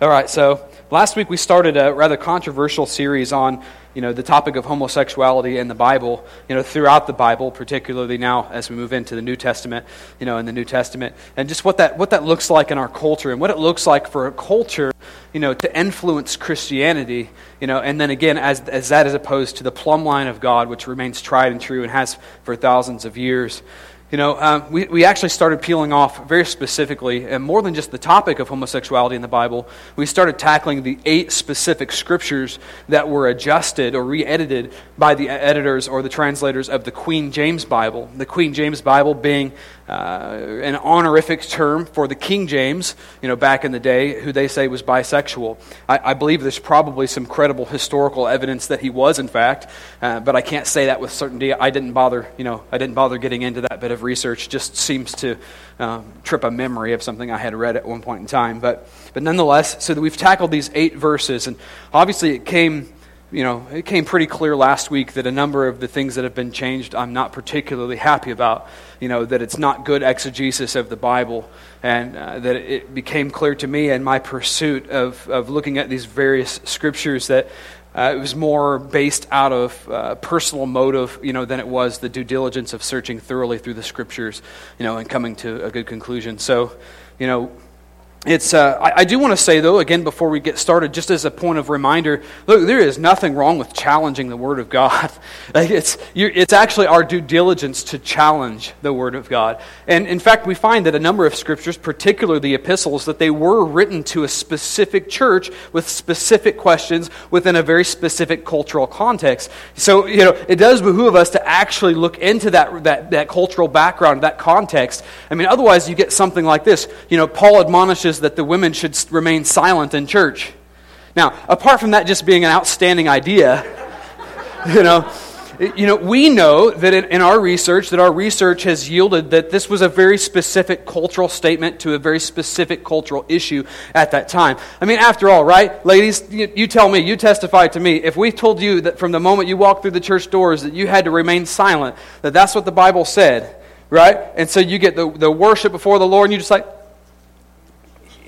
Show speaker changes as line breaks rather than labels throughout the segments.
All right, so last week we started a rather controversial series on, you know, the topic of homosexuality in the Bible, you know, throughout the Bible, particularly now as we move into the New Testament, you know, in the New Testament, and just what that what that looks like in our culture and what it looks like for a culture, you know, to influence Christianity, you know, and then again as as that is opposed to the plumb line of God, which remains tried and true and has for thousands of years. You know, um, we, we actually started peeling off very specifically, and more than just the topic of homosexuality in the Bible, we started tackling the eight specific scriptures that were adjusted or re edited by the editors or the translators of the Queen James Bible. The Queen James Bible being uh, an honorific term for the King James, you know, back in the day, who they say was bisexual. I, I believe there's probably some credible historical evidence that he was, in fact, uh, but I can't say that with certainty. I didn't bother, you know, I didn't bother getting into that bit of research. Just seems to uh, trip a memory of something I had read at one point in time. But, but nonetheless, so that we've tackled these eight verses, and obviously it came you know, it came pretty clear last week that a number of the things that have been changed I'm not particularly happy about. You know, that it's not good exegesis of the Bible, and uh, that it became clear to me in my pursuit of, of looking at these various scriptures that uh, it was more based out of uh, personal motive, you know, than it was the due diligence of searching thoroughly through the scriptures, you know, and coming to a good conclusion. So, you know, it's, uh, I, I, do want to say, though, again, before we get started, just as a point of reminder, look, there is nothing wrong with challenging the Word of God. it's, it's actually our due diligence to challenge the Word of God. And in fact, we find that a number of scriptures, particularly the epistles, that they were written to a specific church with specific questions within a very specific cultural context. So, you know, it does behoove us to actually look into that, that, that cultural background, that context. I mean, otherwise, you get something like this. You know, Paul admonishes that the women should remain silent in church. Now, apart from that just being an outstanding idea, you know, you know, we know that in, our research, that our research has yielded that this was a very specific cultural statement to a very specific cultural issue at that time. I mean, after all, right, ladies, you, tell me, you testify to me. If we told you that from the moment you walked through the church doors that you had to remain silent, that that's what the Bible said, right? And so you get the, the worship before the Lord, and you just like,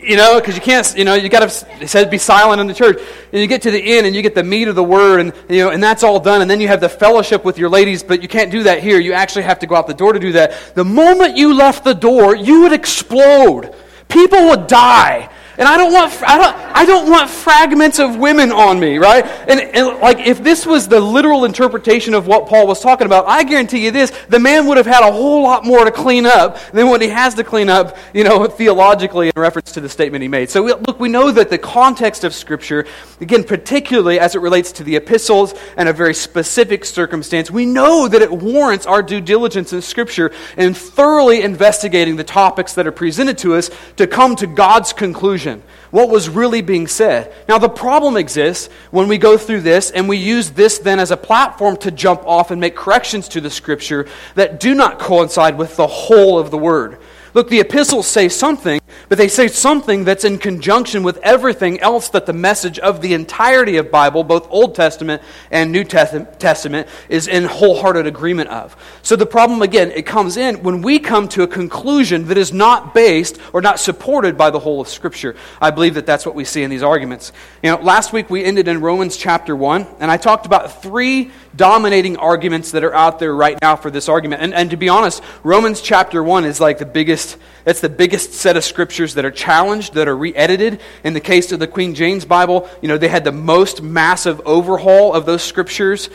you know, because you can't, you know, you got to, it says be silent in the church. And you get to the end and you get the meat of the word and, you know, and that's all done. And then you have the fellowship with your ladies, but you can't do that here. You actually have to go out the door to do that. The moment you left the door, you would explode. People would die. And I don't want, I don't, I don't want fragments of women on me, right? And, and like, if this was the literal interpretation of what Paul was talking about, I guarantee you this, the man would have had a whole lot more to clean up than what he has to clean up, you know, theologically in reference to the statement he made. So, look, we know that the context of Scripture, again, particularly as it relates to the epistles and a very specific circumstance, we know that it warrants our due diligence in Scripture in thoroughly investigating the topics that are presented to us to come to God's conclusion what was really being said. Now, the problem exists when we go through this and we use this then as a platform to jump off and make corrections to the scripture that do not coincide with the whole of the word. Look, the epistles say something, but they say something that's in conjunction with everything else that the message of the entirety of Bible, both Old Testament and New Testament, is in wholehearted agreement of. So the problem again, it comes in when we come to a conclusion that is not based or not supported by the whole of Scripture. I believe that that's what we see in these arguments. You know, last week we ended in Romans chapter 1, and I talked about three dominating arguments that are out there right now for this argument. And, and to be honest, Romans chapter 1 is like the biggest, that's the biggest set of scriptures that are challenged, that are re edited. In the case of the Queen James Bible, you know, they had the most massive overhaul of those scriptures.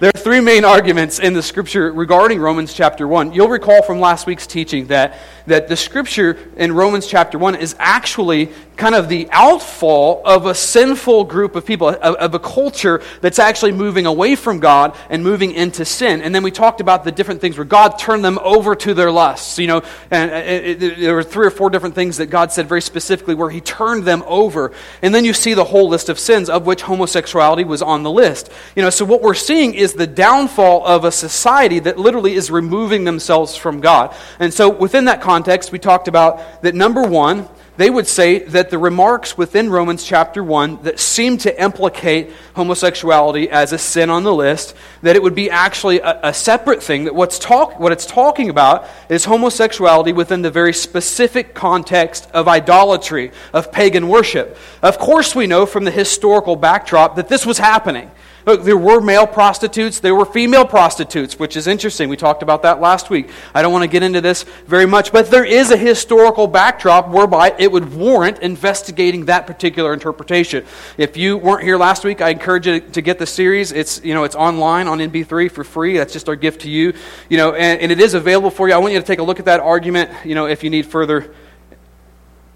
There are three main arguments in the scripture regarding Romans chapter 1. You'll recall from last week's teaching that, that the scripture in Romans chapter 1 is actually kind of the outfall of a sinful group of people, of, of, a culture that's actually moving away from God and moving into sin. And then we talked about the different things where God turned them over to their lusts. You know, and uh, it, it, there were three or four different things that God said very specifically where He turned them over. And then you see the whole list of sins, of which homosexuality was on the list. You know, so what we're seeing is the downfall of a society that literally is removing themselves from God. And so within that context, we talked about that number one, they would say that the remarks within Romans chapter 1 that seem to implicate homosexuality as a sin on the list, that it would be actually a, a, separate thing, that what's talk, what it's talking about is homosexuality within the very specific context of idolatry, of pagan worship. Of course, we know from the historical backdrop that this was happening. Look, there were male prostitutes, there were female prostitutes, which is interesting. We talked about that last week. I don't want to get into this very much, but there is a historical backdrop whereby it would warrant investigating that particular interpretation. If you weren't here last week, I encourage you to get the series. It's, you know, it's online on NB3 for free. That's just our gift to you. You know, and, and it is available for you. I want you to take a look at that argument, you know, if you need further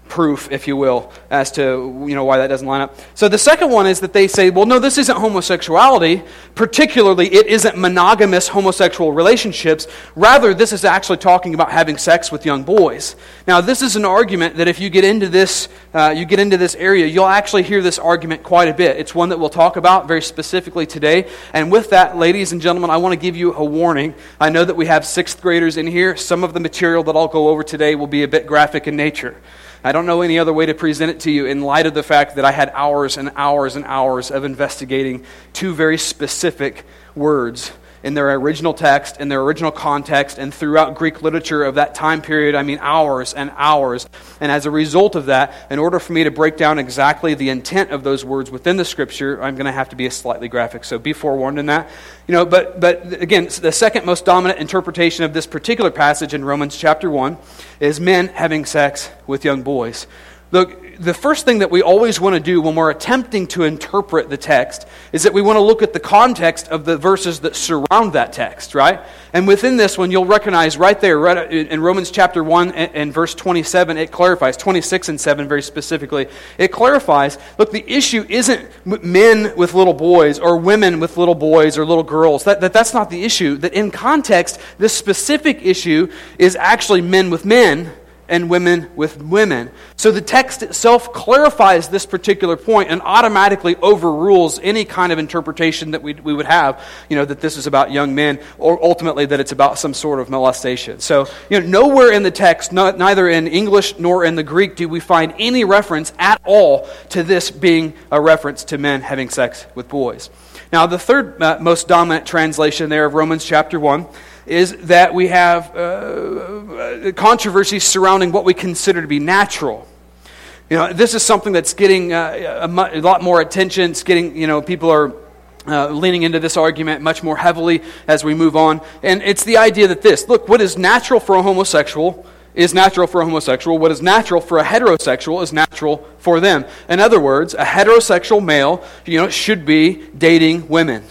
proof, if you will, as to you know why that doesn't line up. So the second one is that they say, well, no, this isn't homosexuality. Particularly, it isn't monogamous homosexual relationships. Rather, this is actually talking about having sex with young boys. Now, this is an argument that if you get into this, uh, you get into this area, you'll actually hear this argument quite a bit. It's one that we'll talk about very specifically today. And with that, ladies and gentlemen, I want to give you a warning. I know that we have sixth graders in here. Some of the material that I'll go over today will be a bit graphic in nature. I don't know any other way to present it to you in light of the fact that I had hours and hours and hours of investigating two very specific words in their original text, in their original context, and throughout Greek literature of that time period. I mean, hours and hours. And as a result of that, in order for me to break down exactly the intent of those words within the scripture, I'm going to have to be slightly graphic. So be forewarned in that. You know, but, but again, the second most dominant interpretation of this particular passage in Romans chapter 1 is men having sex with young boys. Look, the first thing that we always want to do when we're attempting to interpret the text is that we want to look at the context of the verses that surround that text, right? And within this one, you'll recognize right there, right in Romans chapter 1 and verse 27, it clarifies, 26 and 7 very specifically, it clarifies look, the issue isn't men with little boys or women with little boys or little girls. That, that, that's not the issue. That in context, this specific issue is actually men with men and women with women. So the text itself clarifies this particular point and automatically overrules any kind of interpretation that we, would have, you know, that this is about young men or ultimately that it's about some sort of molestation. So, you know, nowhere in the text, not, neither in English nor in the Greek, do we find any reference at all to this being a reference to men having sex with boys. Now, the third uh, most dominant translation there of Romans chapter 1 is that we have uh, controversies surrounding what we consider to be natural. You know, this is something that's getting uh, a, a, lot more attention. It's getting, you know, people are uh, leaning into this argument much more heavily as we move on. And it's the idea that this look, what is natural for a homosexual is natural for a homosexual. What is natural for a heterosexual is natural for them. In other words, a heterosexual male, you know, should be dating women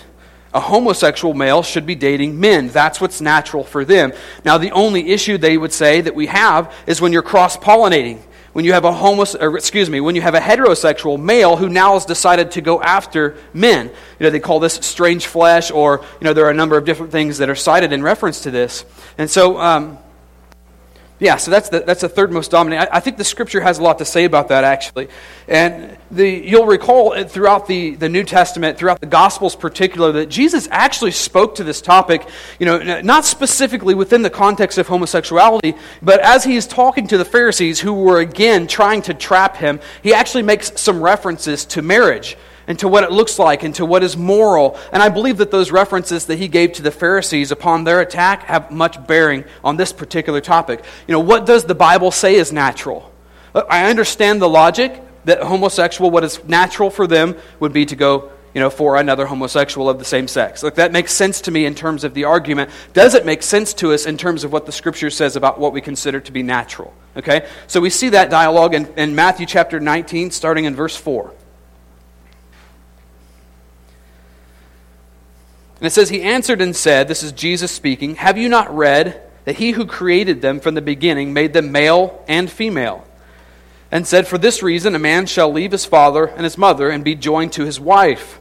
a homosexual male should be dating men. That's what's natural for them. Now, the only issue they would say that we have is when you're cross pollinating. When you have a homos, excuse me, when you have a heterosexual male who now has decided to go after men. You know, they call this strange flesh, or you know, there are a number of different things that are cited in reference to this. And so, um, yeah, so that's the, that's the third most dominant. I, I, think the scripture has a lot to say about that, actually. And the, you'll recall throughout the, the New Testament, throughout the Gospels particular, that Jesus actually spoke to this topic, you know, not specifically within the context of homosexuality, but as he is talking to the Pharisees who were, again, trying to trap him, he actually makes some references to marriage and to what it looks like and to what is moral. And I believe that those references that he gave to the Pharisees upon their attack have much bearing on this particular topic. You know, what does the Bible say is natural? Uh, I understand the logic that homosexual, what is natural for them would be to go you know, for another homosexual of the same sex. Like that makes sense to me in terms of the argument. Does it make sense to us in terms of what the scripture says about what we consider to be natural? Okay? So we see that dialogue in, in Matthew chapter 19, starting in verse 4. And it says, He answered and said, This is Jesus speaking, Have you not read that he who created them from the beginning made them male and female? And said, For this reason a man shall leave his father and his mother and be joined to his wife,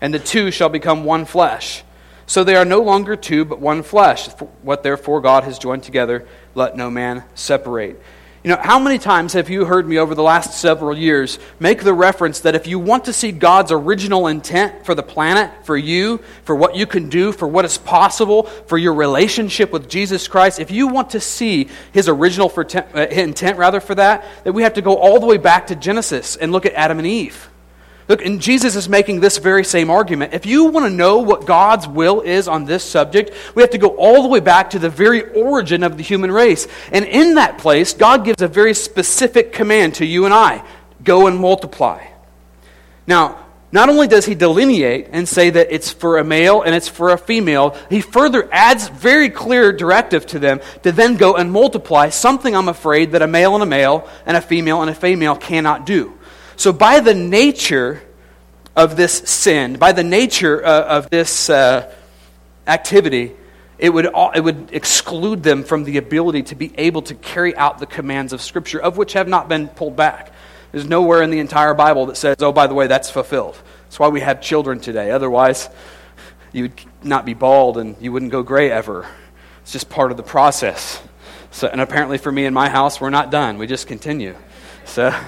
and the two shall become one flesh. So they are no longer two, but one flesh. What therefore God has joined together, let no man separate. You know, how many times have you heard me over the last several years make the reference that if you want to see God's original intent for the planet, for you, for what you can do, for what is possible, for your relationship with Jesus Christ, if you want to see his original uh, intent rather for that, that we have to go all the way back to Genesis and look at Adam and Eve. Look, and Jesus is making this very same argument. If you want to know what God's will is on this subject, we have to go all the way back to the very origin of the human race. And in that place, God gives a very specific command to you and I go and multiply. Now, not only does he delineate and say that it's for a male and it's for a female, he further adds very clear directive to them to then go and multiply, something I'm afraid that a male and a male and a female and a female cannot do. So, by the nature of this sin, by the nature uh, of this uh, activity, it would, it would exclude them from the ability to be able to carry out the commands of Scripture, of which have not been pulled back. There's nowhere in the entire Bible that says, oh, by the way, that's fulfilled. That's why we have children today. Otherwise, you would not be bald and you wouldn't go gray ever. It's just part of the process. So, and apparently, for me in my house, we're not done. We just continue. So.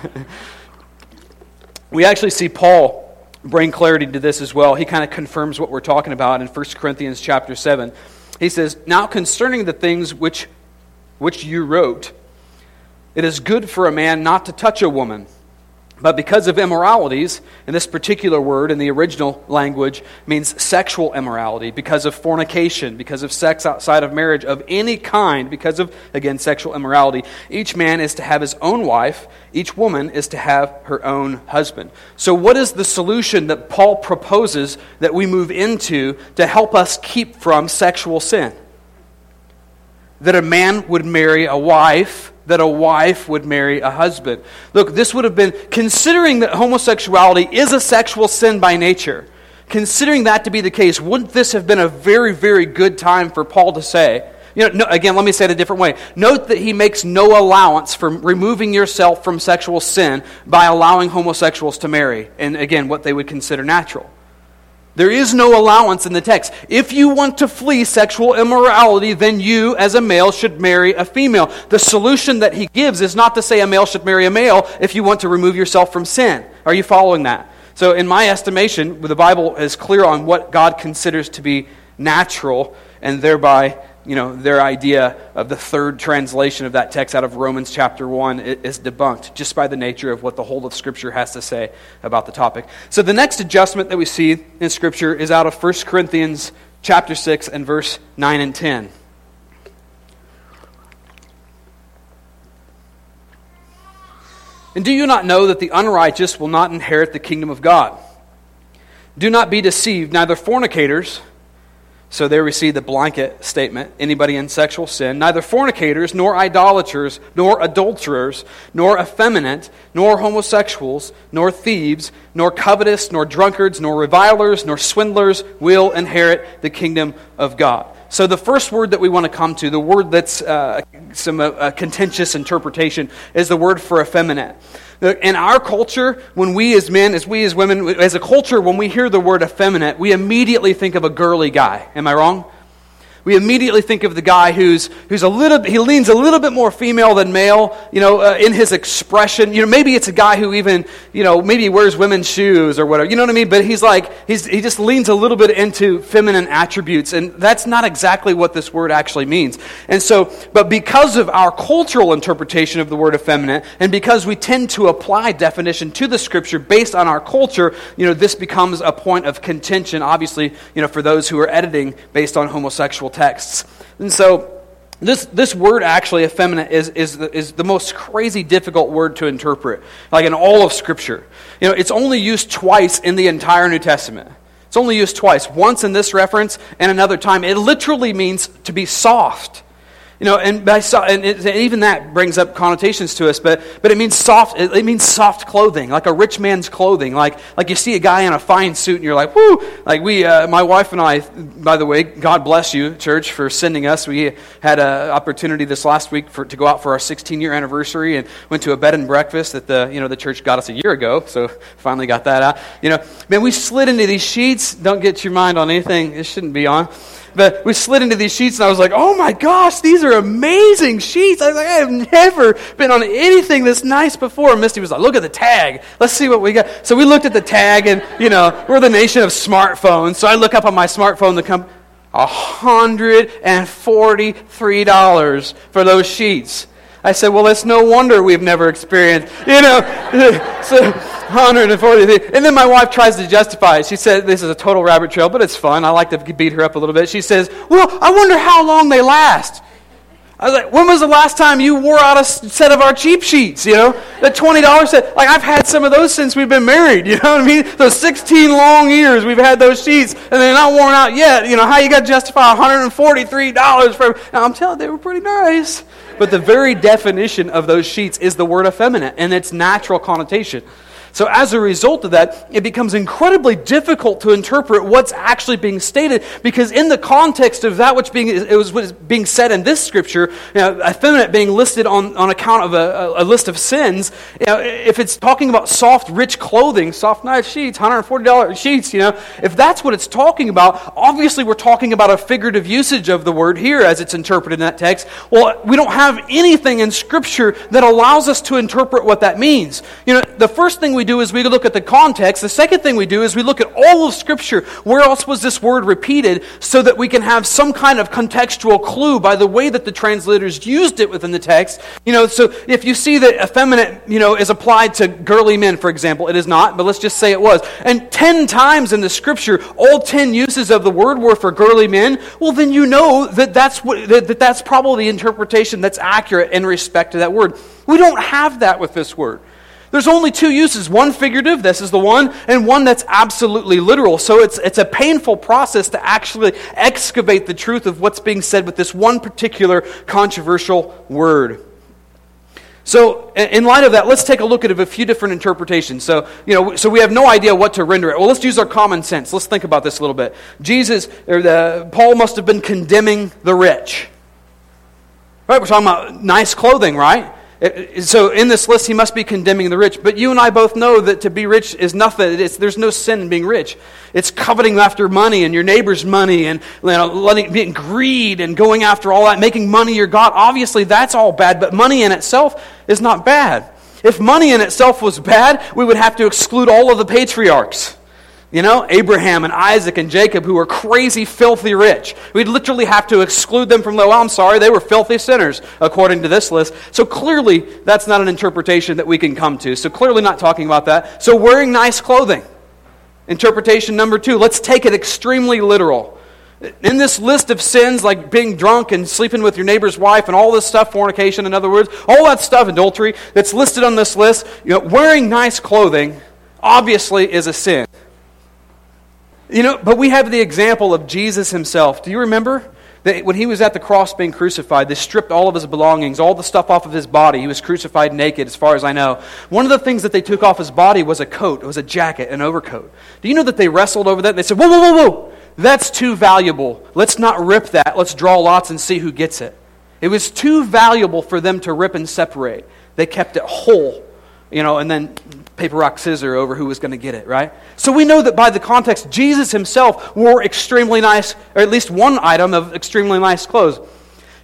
We actually see Paul bring clarity to this as well. He kind of confirms what we're talking about in 1 Corinthians chapter 7. He says, Now concerning the things which, which you wrote, it is good for a man not to touch a woman but because of immoralities, and this particular word in the original language means sexual immorality, because of fornication, because of sex outside of marriage of any kind, because of, again, sexual immorality, each man is to have his own wife, each woman is to have her own husband. So, what is the solution that Paul proposes that we move into to help us keep from sexual sin? That a man would marry a wife that a wife would marry a husband. Look, this would have been, considering that homosexuality is a sexual sin by nature, considering that to be the case, wouldn't this have been a very, very good time for Paul to say, you know, no, again, let me say it a different way. Note that he makes no allowance for removing yourself from sexual sin by allowing homosexuals to marry, and again, what they would consider natural. There is no allowance in the text. If you want to flee sexual immorality, then you, as a male, should marry a female. The solution that he gives is not to say a male should marry a male if you want to remove yourself from sin. Are you following that? So, in my estimation, the Bible is clear on what God considers to be natural, and thereby you know, their idea of the third translation of that text out of Romans chapter 1 is debunked just by the nature of what the whole of Scripture has to say about the topic. So the next adjustment that we see in Scripture is out of 1 Corinthians chapter 6 and verse 9 and 10. And do you not know that the unrighteous will not inherit the kingdom of God? Do not be deceived, neither fornicators so there we see the blanket statement anybody in sexual sin, neither fornicators, nor idolaters, nor adulterers, nor effeminate, nor homosexuals, nor thieves, nor covetous, nor drunkards, nor revilers, nor swindlers will inherit the kingdom of God. So the first word that we want to come to, the word that's uh, some uh, contentious interpretation, is the word for effeminate. In our culture, when we as men, as we as women, as a culture, when we hear the word effeminate, we immediately think of a girly guy. Am I wrong? We immediately think of the guy who's, who's a little, he leans a little bit more female than male, you know, uh, in his expression. You know, maybe it's a guy who even, you know, maybe wears women's shoes or whatever. You know what I mean? But he's like, he's, he just leans a little bit into feminine attributes. And that's not exactly what this word actually means. And so, but because of our cultural interpretation of the word effeminate, and because we tend to apply definition to the scripture based on our culture, you know, this becomes a point of contention, obviously, you know, for those who are editing based on homosexual texts. And so, this, this word actually, effeminate, is, is, the, is the most crazy difficult word to interpret, like in all of Scripture. You know, it's only used twice in the entire New Testament. It's only used twice, once in this reference and another time. It literally means to be soft. You know, and, by, and, it, and, even that brings up connotations to us, but, but it means soft, it, it, means soft clothing, like a rich man's clothing. Like, like you see a guy in a fine suit and you're like, whoo! Like we, uh, my wife and I, by the way, God bless you, church, for sending us. We had an opportunity this last week for, to go out for our 16 year anniversary and went to a bed and breakfast that the, you know, the church got us a year ago, so finally got that out. You know, man, we slid into these sheets. Don't get your mind on anything it shouldn't be on. But we slid into these sheets, and I was like, oh my gosh, these are amazing sheets. I was like, I have never been on anything this nice before. And Misty was like, look at the tag. Let's see what we got. So we looked at the tag, and, you know, we're the nation of smartphones. So I look up on my smartphone, the company. $143 for those sheets. I said, well, it's no wonder we've never experienced, you know, so 140. And then my wife tries to justify it. She said, this is a total rabbit trail, but it's fun. I like to beat her up a little bit. She says, well, I wonder how long they last. I was like, when was the last time you wore out a set of our cheap sheets? You know, the $20 set. Like, I've had some of those since we've been married. You know what I mean? Those 16 long years we've had those sheets, and they're not worn out yet. You know, how you got to justify $143 for Now, I'm telling you, they were pretty nice. But the very definition of those sheets is the word effeminate and its natural connotation. So, as a result of that, it becomes incredibly difficult to interpret what's actually being stated because, in the context of that which being, it was what is being said in this scripture, you know, effeminate being listed on, on account of a, a, list of sins, you know, if it's talking about soft, rich clothing, soft, nice sheets, $140 sheets, you know, if that's what it's talking about, obviously we're talking about a figurative usage of the word here as it's interpreted in that text. Well, we don't have anything in scripture that allows us to interpret what that means. You know, the first thing we we do is we look at the context. The second thing we do is we look at all of Scripture. Where else was this word repeated so that we can have some kind of contextual clue by the way that the translators used it within the text? You know, so if you see that effeminate, you know, is applied to girly men, for example, it is not, but let's just say it was. And 10 times in the Scripture, all 10 uses of the word were for girly men, well, then you know that that's, what, that, that that's probably the interpretation that's accurate in respect to that word. We don't have that with this word. There's only two uses one figurative, this is the one, and one that's absolutely literal. So it's, it's a painful process to actually excavate the truth of what's being said with this one particular controversial word. So, in light of that, let's take a look at a few different interpretations. So, you know, so we have no idea what to render it. Well, let's use our common sense. Let's think about this a little bit. Jesus, or the, Paul must have been condemning the rich. Right? We're talking about nice clothing, right? So in this list, he must be condemning the rich. But you and I both know that to be rich is nothing. It's, there's no sin in being rich. It's coveting after money and your neighbor's money and you know, letting, being greed and going after all that, making money your God. Obviously, that's all bad. But money in itself is not bad. If money in itself was bad, we would have to exclude all of the patriarchs. You know, Abraham and Isaac and Jacob, who were crazy, filthy rich. We'd literally have to exclude them from the, well, I'm sorry, they were filthy sinners, according to this list. So clearly, that's not an interpretation that we can come to. So clearly, not talking about that. So wearing nice clothing. Interpretation number two, let's take it extremely literal. In this list of sins, like being drunk and sleeping with your neighbor's wife and all this stuff, fornication, in other words, all that stuff, adultery, that's listed on this list, you know, wearing nice clothing obviously is a sin. You know, but we have the example of Jesus himself. Do you remember? That when he was at the cross being crucified, they stripped all of his belongings, all the stuff off of his body. He was crucified naked, as far as I know. One of the things that they took off his body was a coat, it was a jacket, an overcoat. Do you know that they wrestled over that? They said, Whoa, whoa, whoa, whoa, that's too valuable. Let's not rip that. Let's draw lots and see who gets it. It was too valuable for them to rip and separate. They kept it whole, you know, and then paper, rock, scissor over who was going to get it, right? So we know that by the context, Jesus himself wore extremely nice, or at least one item of extremely nice clothes.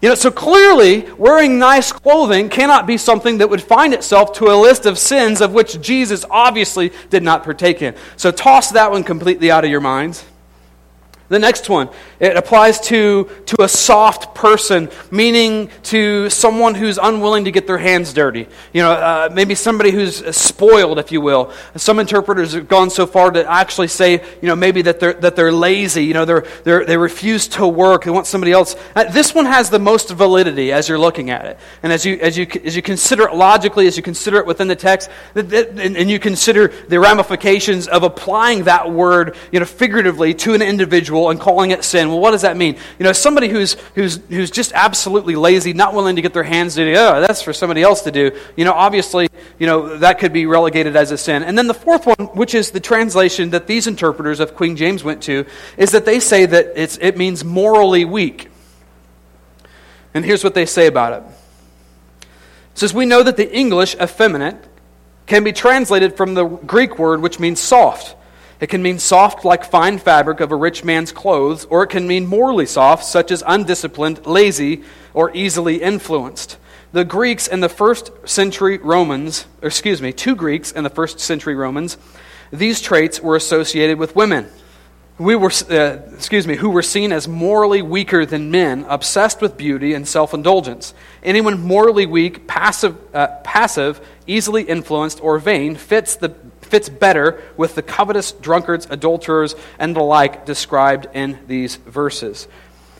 You know, so clearly, wearing nice clothing cannot be something that would find itself to a list of sins of which Jesus obviously did not partake in. So toss that one completely out of your minds. The next one, it applies to, to a soft person, meaning to someone who's unwilling to get their hands dirty. You know, uh, maybe somebody who's spoiled, if you will. Some interpreters have gone so far to actually say, you know, maybe that they're, that they're lazy. You know, they're, they're, they refuse to work. They want somebody else. Uh, this one has the most validity as you're looking at it. And as you, as you, as you consider it logically, as you consider it within the text, and, and you consider the ramifications of applying that word, you know, figuratively to an individual and calling it sin. Well, what does that mean? You know, somebody who's, who's, who's just absolutely lazy, not willing to get their hands dirty, oh, that's for somebody else to do. You know, obviously, you know, that could be relegated as a sin. And then the fourth one, which is the translation that these interpreters of Queen James went to, is that they say that it's, it means morally weak. And here's what they say about it. It says, We know that the English effeminate can be translated from the Greek word which means soft. It can mean soft like fine fabric of a rich man's clothes, or it can mean morally soft, such as undisciplined, lazy, or easily influenced. The Greeks and the first century Romans, excuse me, two Greeks and the first century Romans, these traits were associated with women. We were, uh, excuse me, who were seen as morally weaker than men, obsessed with beauty and self indulgence. Anyone morally weak, passive, uh, passive, easily influenced, or vain fits the fits better with the covetous drunkards, adulterers, and the like described in these verses.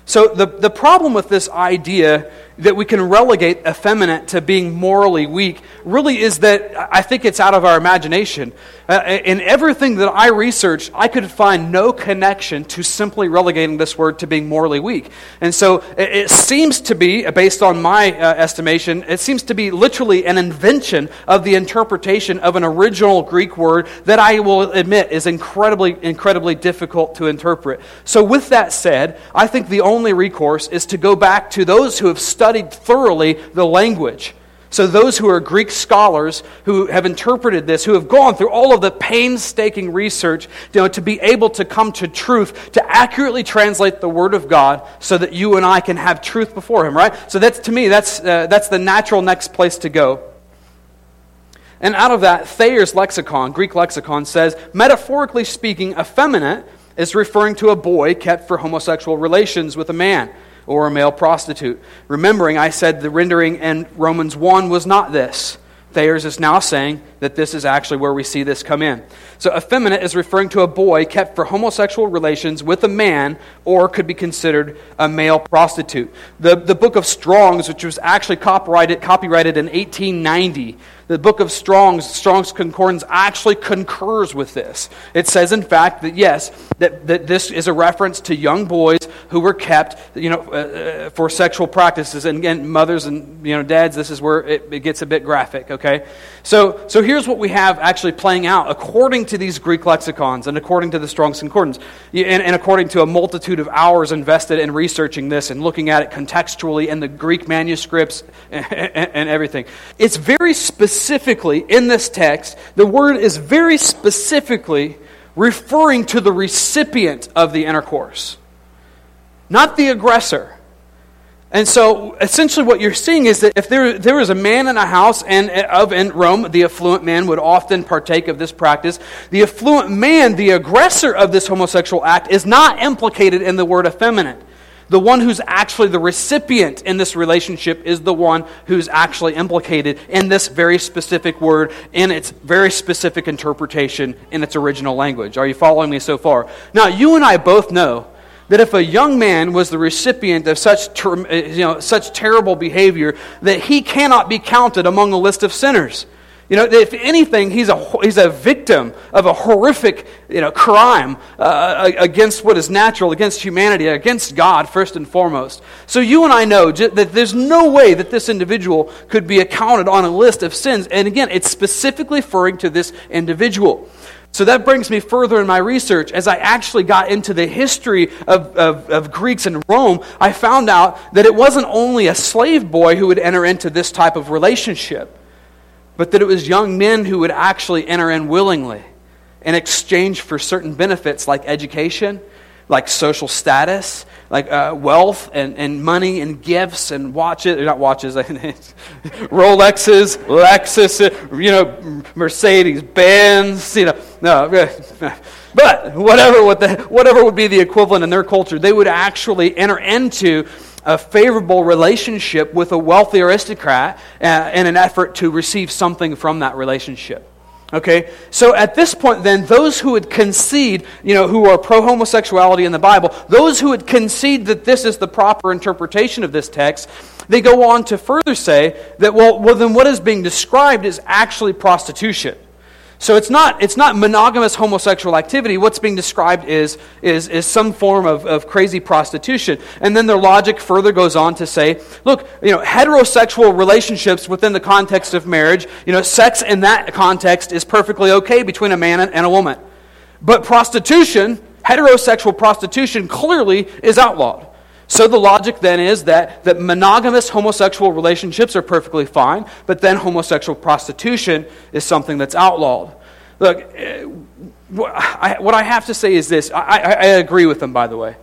So, the, the problem with this idea that we can relegate effeminate to being morally weak really is that I think it's out of our imagination. Uh, in everything that I researched, I could find no connection to simply relegating this word to being morally weak. And so it, it seems to be, based on my uh, estimation, it seems to be literally an invention of the interpretation of an original Greek word that I will admit is incredibly, incredibly difficult to interpret. So, with that said, I think the only recourse is to go back to those who have studied studied thoroughly the language. So, those who are Greek scholars who have interpreted this, who have gone through all of the painstaking research you know, to be able to come to truth, to accurately translate the Word of God so that you and I can have truth before Him, right? So, that's to me, that's, uh, that's the natural next place to go. And out of that, Thayer's lexicon, Greek lexicon, says, metaphorically speaking, effeminate is referring to a boy kept for homosexual relations with a man or a male prostitute. Remembering, I said the rendering in Romans 1 was not this. Thayer's is now saying that this is actually where we see this come in. So, effeminate is referring to a boy kept for homosexual relations with a man or could be considered a male prostitute. The, the book of Strong's, which was actually copyrighted, copyrighted in 1890, the book of Strong's, Strong's Concordance, actually concurs with this. It says, in fact, that yes, that, that this is a reference to young boys who were kept, you know, uh, uh, for sexual practices. And again, mothers and, you know, dads, this is where it, it gets a bit graphic, okay? So, so here's what we have actually playing out according to these Greek lexicons and according to the Strong's Concordance, and, and according to a multitude of hours invested in researching this and looking at it contextually in the Greek manuscripts and, and, and everything. It's very specific specifically in this text, the word is very specifically referring to the recipient of the intercourse, not the aggressor. And so, essentially, what you're seeing is that if there, there was a man in a house and of in Rome, the affluent man would often partake of this practice. The affluent man, the aggressor of this homosexual act, is not implicated in the word effeminate. The one who's actually the recipient in this relationship is the one who's actually implicated in this very specific word, in its very specific interpretation in its original language. Are you following me so far? Now, you and I both know that if a young man was the recipient of such, ter- eh, you know, such terrible behavior, that he cannot be counted among a list of sinners. You know, if anything, he's a, he's a victim of a horrific you know, crime uh, against what is natural, against humanity, against God, first and foremost. So you and I know that there's no way that this individual could be accounted on a list of sins. And again, it's specifically referring to this individual. So that brings me further in my research. As I actually got into the history of, of, of, Greeks in Rome, I found out that it wasn't only a slave boy who would enter into this type of relationship but that it was young men who would actually enter in willingly in exchange for certain benefits like education, like social status, like uh, wealth and, and money and gifts and watches, not watches, Rolexes, Lexus, you know, Mercedes Benz, you know, no, but whatever, what the, whatever would be the equivalent in their culture, they would actually enter into a favorable relationship with a wealthy aristocrat uh, in an effort to receive something from that relationship. Okay, so at this point, then, those who would concede, you know, who are pro homosexuality in the Bible, those who would concede that this is the proper interpretation of this text, they go on to further say that, well, well then what is being described is actually prostitution. So it's not, it's not monogamous homosexual activity. What's being described is, is, is some form of, of crazy prostitution. And then their logic further goes on to say, look, you know, heterosexual relationships within the context of marriage, you know, sex in that context is perfectly okay between a man and a woman. But prostitution, heterosexual prostitution, clearly is outlawed. So the logic then is that, that monogamous homosexual relationships are perfectly fine, but then homosexual prostitution is something that's outlawed. Look, eh, what I have to say is this. I, I, I agree with them, by the way.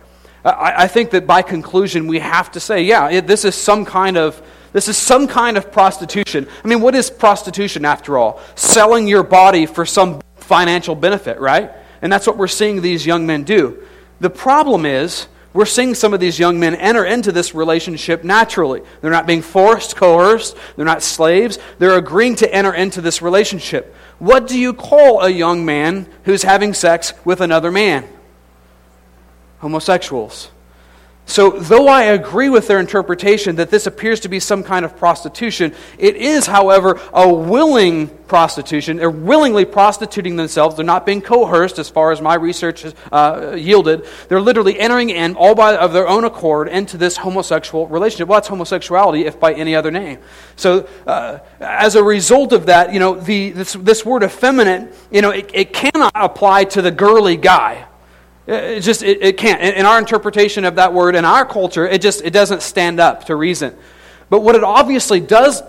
I, I, think that by conclusion, we have to say, yeah, this is some kind of. This is some kind of prostitution. I mean, what is prostitution after all? Selling your body for some financial benefit, right? And that's what we're seeing these young men do. The problem is, we're seeing some of these young men enter into this relationship naturally. They're not being forced, coerced, they're not slaves. They're agreeing to enter into this relationship. What do you call a young man who's having sex with another man? Homosexuals. So, though I agree with their interpretation that this appears to be some kind of prostitution, it is, however, a willing prostitution. They're willingly prostituting themselves. They're not being coerced, as far as my research has uh, yielded. They're literally entering in, all by of their own accord, into this homosexual relationship. Well, that's homosexuality, if by any other name. So, uh, as a result of that, you know, the, this, this word effeminate, you know, it, it cannot apply to the girly guy it just it, it can't. In our interpretation of that word in our culture, it just it doesn't stand up to reason. But what it obviously does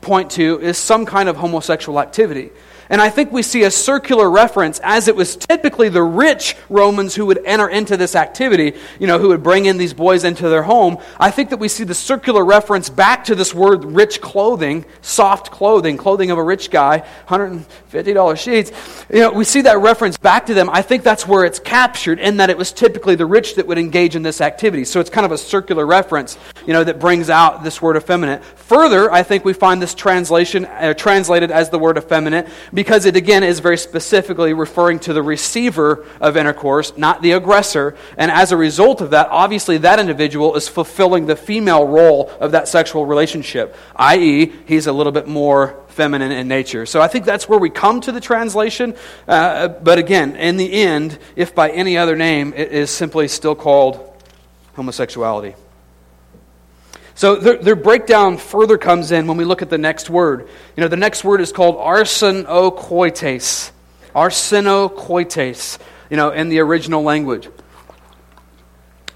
point to is some kind of homosexual activity. And I think we see a circular reference as it was typically the rich Romans who would enter into this activity, you know, who would bring in these boys into their home. I think that we see the circular reference back to this word rich clothing, soft clothing, clothing of a rich guy, $150 sheets. You know, we see that reference back to them. I think that's where it's captured in that it was typically the rich that would engage in this activity. So it's kind of a circular reference, you know, that brings out this word effeminate. Further, I think we find this translation uh, translated as the word effeminate because it again is very specifically referring to the receiver of intercourse, not the aggressor. And as a result of that, obviously that individual is fulfilling the female role of that sexual relationship, i.e., he's a little bit more feminine in nature. So I think that's where we come to the translation. Uh, but again, in the end, if by any other name, it is simply still called homosexuality. So their, their, breakdown further comes in when we look at the next word. You know, the next word is called arsenokoites. Arsenokoites, you know, in the original language.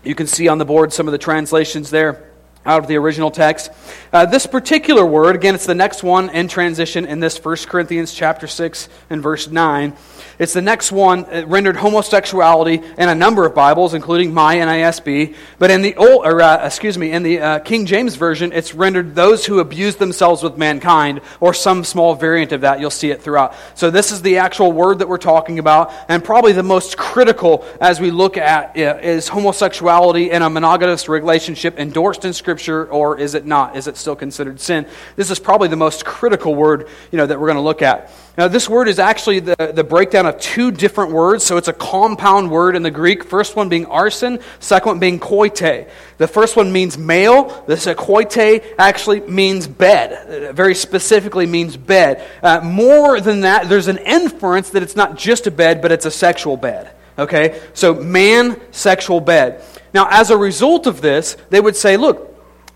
You can see on the board some of the translations there out of the original text. Uh, this particular word, again, it's the next one in transition in this 1 Corinthians chapter 6 and verse 9. It's the next one it rendered homosexuality in a number of Bibles, including my NASB. But in the old, or, uh, excuse me, in the uh, King James version, it's rendered those who abuse themselves with mankind, or some small variant of that. You'll see it throughout. So this is the actual word that we're talking about, and probably the most critical as we look at uh, is homosexuality in a monogamous relationship endorsed in Scripture, or is it not? Is it still considered sin? This is probably the most critical word, you know, that we're going to look at. Now, this word is actually the, the breakdown of two different words, so it's a compound word in the Greek. First one being arsen, second one being koite. The first one means male. This koite actually means bed. very specifically means bed. Uh, more than that, there's an inference that it's not just a bed, but it's a sexual bed. Okay? So, man, sexual bed. Now, as a result of this, they would say, look,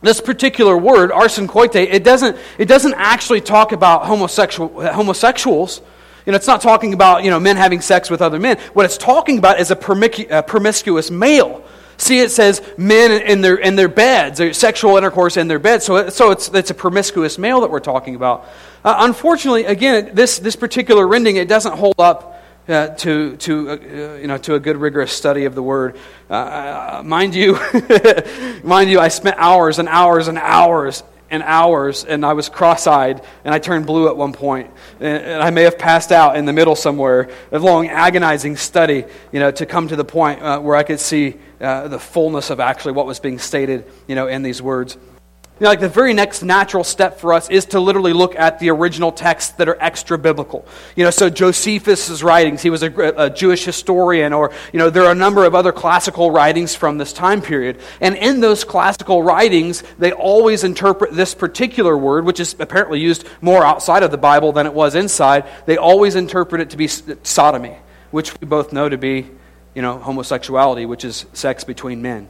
this particular word, arsen koite, it doesn't, it doesn't actually talk about homosexual, homosexuals. You know, it's not talking about, you know, men having sex with other men. What it's talking about is a, promiscuous male. See, it says men in their, in their beds, or sexual intercourse in their beds. So, so it's, it's a promiscuous male that we're talking about. Uh, unfortunately, again, this, this particular rending, it doesn't hold up uh, to, to, uh, you know, to a good rigorous study of the word. Uh, uh mind you, mind you, I spent hours and hours and hours and hours, and I was cross-eyed, and I turned blue at one point, and, and I may have passed out in the middle somewhere. A long, agonizing study, you know, to come to the point uh, where I could see uh, the fullness of actually what was being stated, you know, in these words. You know, like the very next natural step for us is to literally look at the original texts that are extra biblical. You know, so Josephus' writings, he was a, a, Jewish historian, or, you know, there are a number of other classical writings from this time period. And in those classical writings, they always interpret this particular word, which is apparently used more outside of the Bible than it was inside, they always interpret it to be sodomy, which we both know to be, you know, homosexuality, which is sex between men.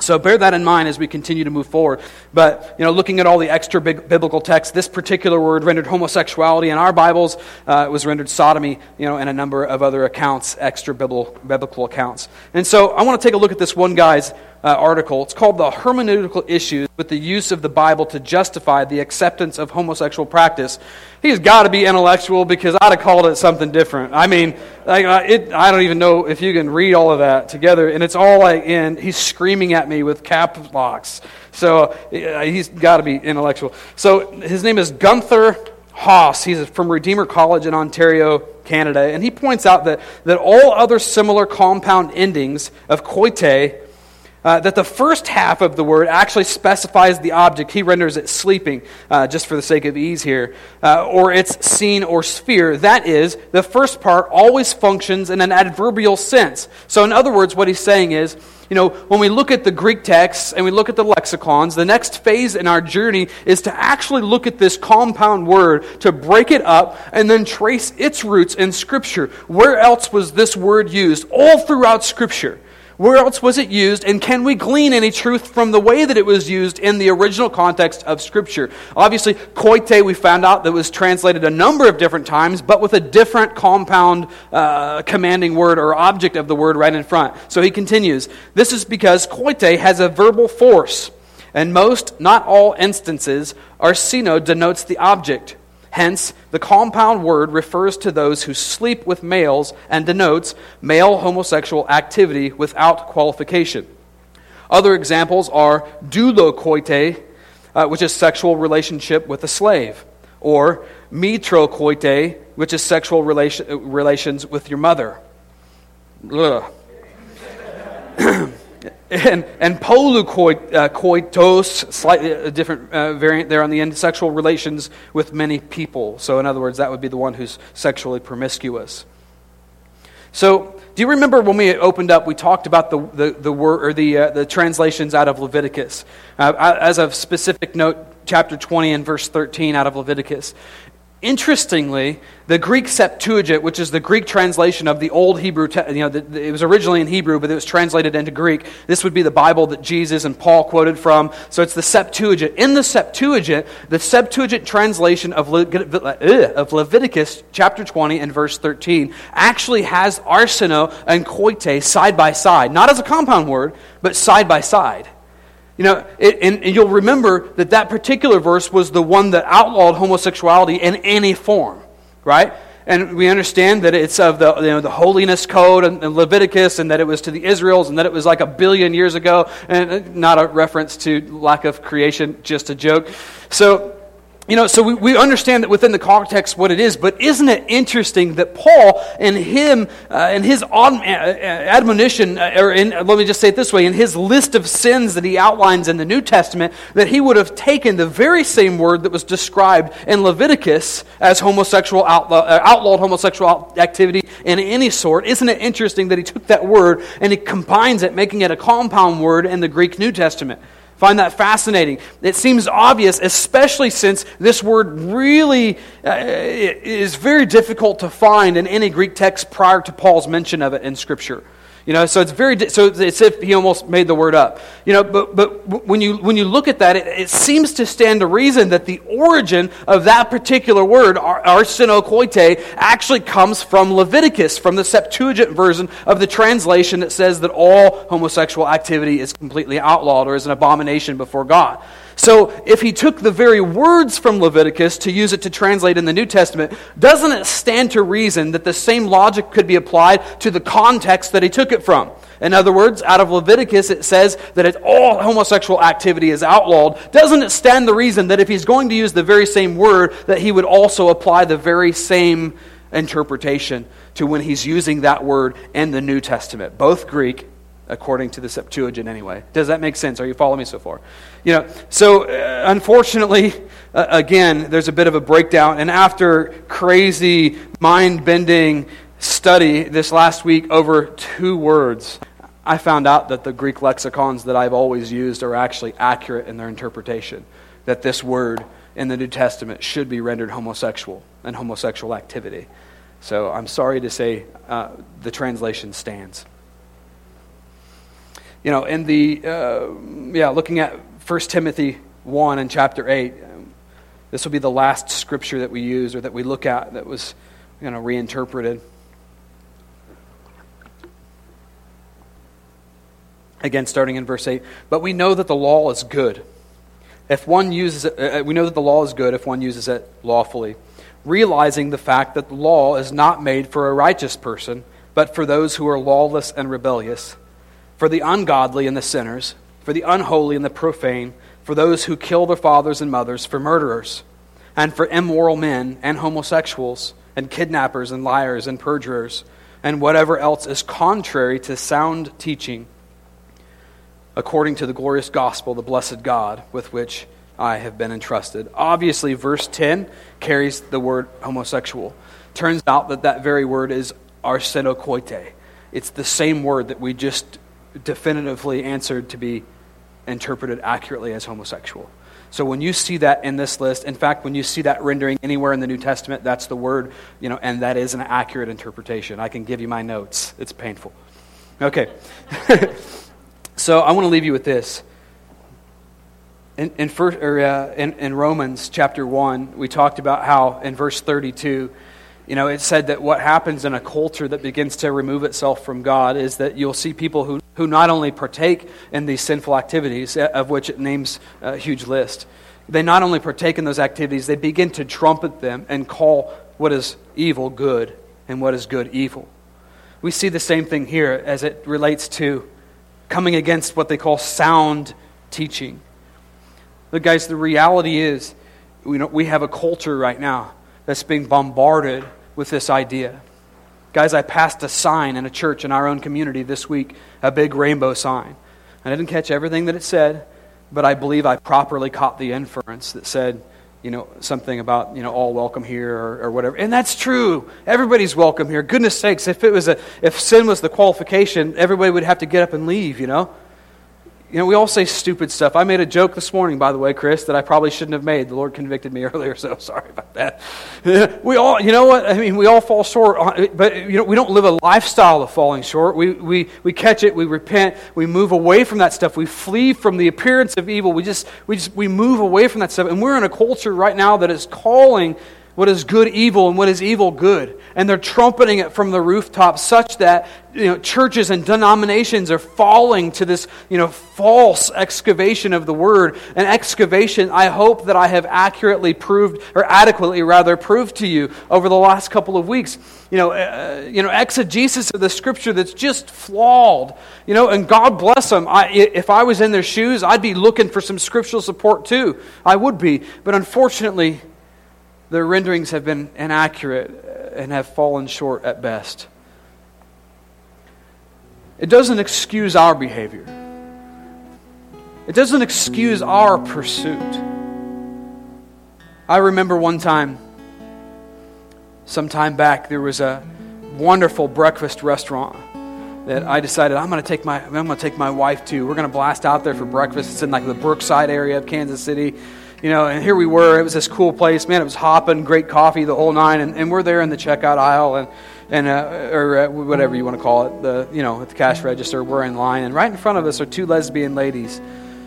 So bear that in mind as we continue to move forward. But, you know, looking at all the extra big biblical texts, this particular word rendered homosexuality in our Bibles uh, was rendered sodomy, you know, and a number of other accounts, extra biblical accounts. And so I want to take a look at this one guy's uh, article. It's called The Hermeneutical Issues with the Use of the Bible to Justify the Acceptance of Homosexual Practice. He's got to be intellectual because I'd have called it something different. I mean, like, it, I don't even know if you can read all of that together. And it's all like in, he's screaming at me with cap locks. So uh, he's got to be intellectual. So his name is Guenther Haas. He's from Redeemer College in Ontario, Canada. And he points out that, that all other similar compound endings of koite uh, that the first half of the word actually specifies the object. He renders it sleeping, uh, just for the sake of ease here, uh, or its scene or sphere. That is, the first part always functions in an adverbial sense. So, in other words, what he's saying is, you know, when we look at the Greek texts and we look at the lexicons, the next phase in our journey is to actually look at this compound word, to break it up, and then trace its roots in Scripture. Where else was this word used? All throughout Scripture. Where else was it used? And can we glean any truth from the way that it was used in the original context of Scripture? Obviously, koite, we found out that was translated a number of different times, but with a different compound uh, commanding word or object of the word right in front. So he continues This is because koite has a verbal force. and most, not all instances, arsino denotes the object. Hence, the compound word refers to those who sleep with males and denotes male homosexual activity without qualification. Other examples are doulokoite, uh, which is sexual relationship with a slave, or mitrokoite, which is sexual relation, relations with your mother. and, and polukoitos, slightly a different uh, variant there on the end, sexual relations with many people. So, in other words, that would be the one who's sexually promiscuous. So, do you remember when we opened up, we talked about the, the, the word or the, uh, the translations out of Leviticus? Uh, as a specific note, chapter 20 and verse 13 out of Leviticus. Interestingly, the Greek Septuagint, which is the Greek translation of the old Hebrew, you know, the, the, it was originally in Hebrew, but it was translated into Greek. This would be the Bible that Jesus and Paul quoted from. So it's the Septuagint. In the Septuagint, the Septuagint translation of, Le, of Leviticus chapter 20 and verse 13 actually has arsino and koite side by side. Not as a compound word, but side by side. You know, it, and, and, you'll remember that that particular verse was the one that outlawed homosexuality in any form, right? And we understand that it's of the, you know, the holiness code and, and Leviticus, and that it was to the Israels, and that it was like a billion years ago, and uh, not a reference to lack of creation, just a joke. So, you know, so we, we understand that within the context what it is, but isn't it interesting that Paul, and him, uh, in his uh, uh, admonition, uh, or in, let me just say it this way, in his list of sins that he outlines in the New Testament, that he would have taken the very same word that was described in Leviticus as homosexual outlaw, outlawed homosexual activity in any sort. Isn't it interesting that he took that word and he combines it, making it a compound word in the Greek New Testament? Find that fascinating. It seems obvious, especially since this word really uh, is very difficult to find in any Greek text prior to Paul's mention of it in Scripture. You know, so it's very so it's if he almost made the word up. You know, but but when you when you look at that, it, it seems to stand to reason that the origin of that particular word, arsenokoite, actually comes from Leviticus, from the Septuagint version of the translation that says that all homosexual activity is completely outlawed or is an abomination before God. So, if he took the very words from Leviticus to use it to translate in the New Testament, doesn't it stand to reason that the same logic could be applied to the context that he took it from? In other words, out of Leviticus, it says that all homosexual activity is outlawed. Doesn't it stand the reason that if he's going to use the very same word, that he would also apply the very same interpretation to when he's using that word in the New Testament, both Greek according to the Septuagint anyway. Does that make sense? Are you following me so far? You know, so uh, unfortunately, uh, again, there's a bit of a breakdown. And after crazy, mind bending study this last week over two words, I found out that the Greek lexicons that I've always used are actually accurate in their interpretation. That this word in the New Testament should be rendered homosexual and homosexual activity. So I'm sorry to say uh, the translation stands you know, in the, uh, yeah, looking at 1 Timothy 1 and chapter 8, um, this will be the last scripture that we use or that we look at that was, you know, reinterpreted. Again, starting in verse 8. But we know that the law is good. If one uses it, uh, we know that the law is good if one uses it lawfully, realizing the fact that the law is not made for a righteous person, but for those who are lawless and rebellious, for the ungodly and the sinners, for the unholy and the profane, for those who kill their fathers and mothers, for murderers, and for immoral men and homosexuals, and kidnappers and liars and perjurers, and whatever else is contrary to sound teaching according to the glorious gospel, the blessed God, with which I have been entrusted. Obviously, verse 10 carries the word homosexual. Turns out that that very word is arsenokoite. It's the same word that we just definitively answered to be interpreted accurately as homosexual. So when you see that in this list, in fact, when you see that rendering anywhere in the New Testament, that's the word, you know, and that is an accurate interpretation. I can give you my notes. It's painful. Okay. So I want to leave you with this. In, in, first, or, uh, in, in Romans chapter 1, we talked about how in verse 32, you know, it said that what happens in a culture that begins to remove itself from God is that you'll see people who, who not only partake in these sinful activities, uh, of which it names a huge list, they not only partake in those activities, they begin to trumpet them and call what is evil good and what is good evil. We see the same thing here as it relates to coming against what they call sound teaching. Look, guys, the reality is you know, we have a culture right now that's being bombarded with this idea. Guys, I passed a sign in a church in our own community this week, a big rainbow sign. I didn't catch everything that it said, but I believe I properly caught the inference that said, you know, something about, you know, all welcome here or, or, whatever. And that's true. Everybody's welcome here. Goodness sakes, if it was a, if sin was the qualification, everybody would have to get up and leave, you know? You know, we all say stupid stuff. I made a joke this morning, by the way, Chris, that I probably shouldn't have made. The Lord convicted me earlier, so sorry about that. We all, you know what? I mean, we all fall short, but you know, we don't live a lifestyle of falling short. We, we, we catch it, we repent, we move away from that stuff, we flee from the appearance of evil. We just, we just, we move away from that stuff. And we're in a culture right now that is calling what is good evil and what is evil good. And they're trumpeting it from the rooftops such that you know, churches and denominations are falling to this you know, false excavation of the word. An excavation I hope that I have accurately proved, or adequately rather, proved to you over the last couple of weeks. You know, uh, you know exegesis of the scripture that's just flawed. You know, and God bless them. I, if I was in their shoes, I'd be looking for some scriptural support too. I would be. But unfortunately, their renderings have been inaccurate and have fallen short at best. It doesn't excuse our behavior. It doesn't excuse our pursuit. I remember one time, some time back, there was a wonderful breakfast restaurant that I decided I'm going to take my I'm going to take my wife to. We're going to blast out there for breakfast. It's in like the Brookside area of Kansas City you know, and here we were. It was this cool place, man. It was hopping, great coffee, the whole nine, and, and we're there in the checkout aisle, and and uh, or uh, whatever you want to call it, the you know, at the cash register. We're in line, and right in front of us are two lesbian ladies.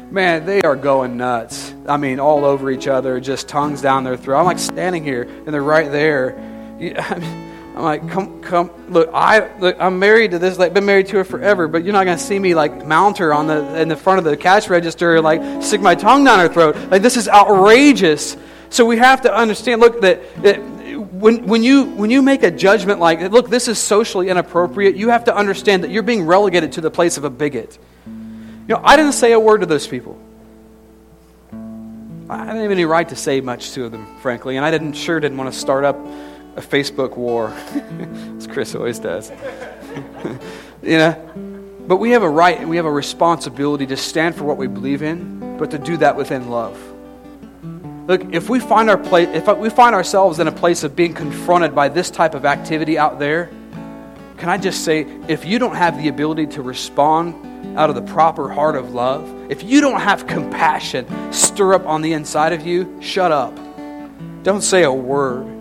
Man, they are going nuts. I mean, all over each other, just tongues down their throat. I'm like standing here, and they're right there. I mean, I'm like, come, come, look, I, look, I'm married to this, like, been married to her forever, but you're not going to see me, like, mount her on the, in the front of the cash register, like, stick my tongue down her throat. Like, this is outrageous. So we have to understand, look, that, that when, when, you, when you make a judgment like, look, this is socially inappropriate, you have to understand that you're being relegated to the place of a bigot. You know, I didn't say a word to those people. I didn't have any right to say much to them, frankly, and I didn't sure didn't want to start up a Facebook war, as Chris always does. you know, but we have a right, we have a responsibility to stand for what we believe in, but to do that within love. Look, if we find our place, if we find ourselves in a place of being confronted by this type of activity out there, can I just say, if you don't have the ability to respond out of the proper heart of love, if you don't have compassion stir up on the inside of you, shut up. Don't say a word.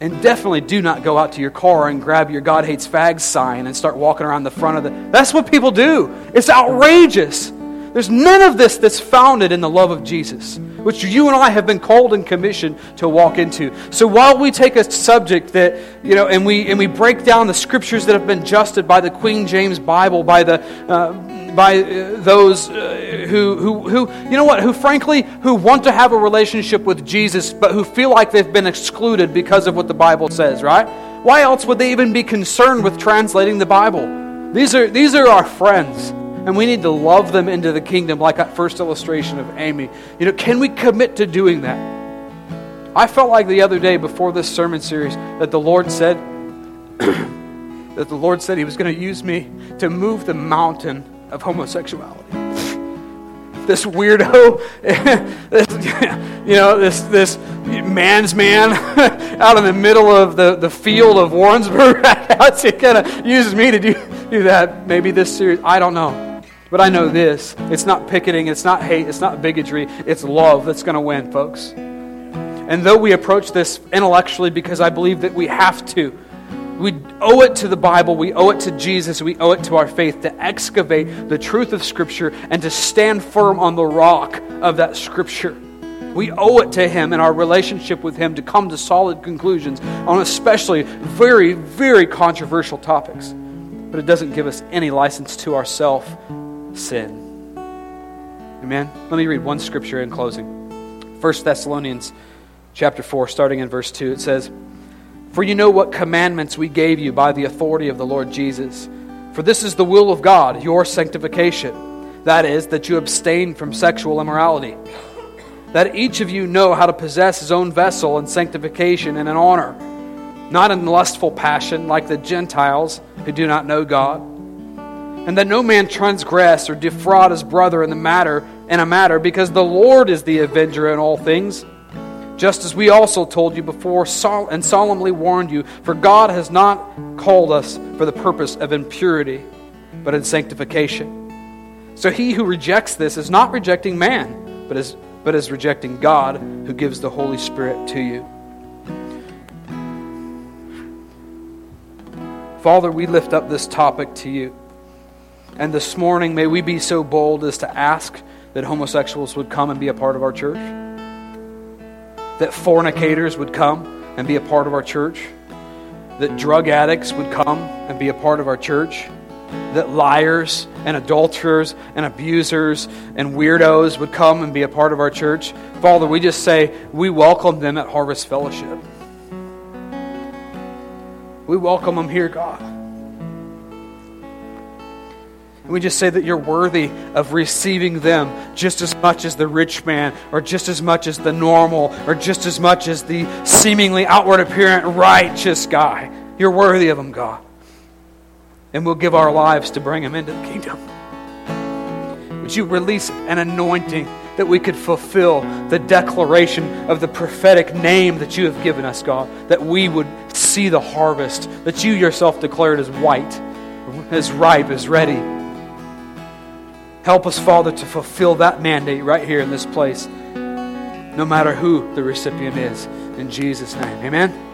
And definitely do not go out to your car and grab your God hates fags sign and start walking around the front of the. That's what people do. It's outrageous. There's none of this that's founded in the love of Jesus. which you and I have been called and commissioned to walk into. So while we take a subject that, you know, and we, and we break down the scriptures that have been justed by the Queen James Bible, by the, uh, by uh, those uh, who, who, who, you know what, who frankly, who want to have a relationship with Jesus, but who feel like they've been excluded because of what the Bible says, right? Why else would they even be concerned with translating the Bible? These are, these are our friends. And we need to love them into the kingdom, like that first illustration of Amy. You know, can we commit to doing that? I felt like the other day before this sermon series that the Lord said that the Lord said He was going to use me to move the mountain of homosexuality. This weirdo, this, you know, this this man's man out in the middle of the, the field of Warrensburg. He kind of uses me to do, do that. Maybe this series, I don't know. But I know this it's not picketing, it's not hate, it's not bigotry, it's love that's going to win, folks. And though we approach this intellectually because I believe that we have to, owe it to the Bible, we owe it to Jesus, we owe it to our faith to excavate the truth of Scripture and to stand firm on the rock of that Scripture. We owe it to Him and our relationship with Him to come to solid conclusions on especially very, very controversial topics. But it doesn't give us any license to ourself sin. Amen. Let me read one scripture in closing. 1 Thessalonians chapter 4 starting in verse 2 it says, "For you know what commandments we gave you by the authority of the Lord Jesus. For this is the will of God, your sanctification, that is that you abstain from sexual immorality." That each of you know how to possess his own vessel in sanctification and in honor, not in lustful passion like the Gentiles who do not know God and that no man transgress or defraud his brother in the matter in a matter because the Lord is the avenger in all things just as we also told you before and solemnly warned you for God has not called us for the purpose of impurity but in sanctification. So he who rejects this is not rejecting man but is but is rejecting God who gives the Holy Spirit to you. Father we lift up this topic to you. And this morning, may we be so bold as to ask that homosexuals would come and be a part of our church, that fornicators would come and be a part of our church, that drug addicts would come and be a part of our church, that liars and adulterers and abusers and weirdos would come and be a part of our church. Father, we just say we welcome them at Harvest Fellowship. We welcome them here, God. And we just say that you're worthy of receiving them just as much as the rich man, or just as much as the normal, or just as much as the seemingly outward apparent righteous guy. You're worthy of them, God. And we'll give our lives to bring him into the kingdom. Would you release an anointing that we could fulfill the declaration of the prophetic name that you have given us, God? That we would see the harvest that you yourself declared as white, as ripe, as ready Help us, Father, to fulfill that mandate right here in this place, no matter who the recipient is. In Jesus' name. Amen.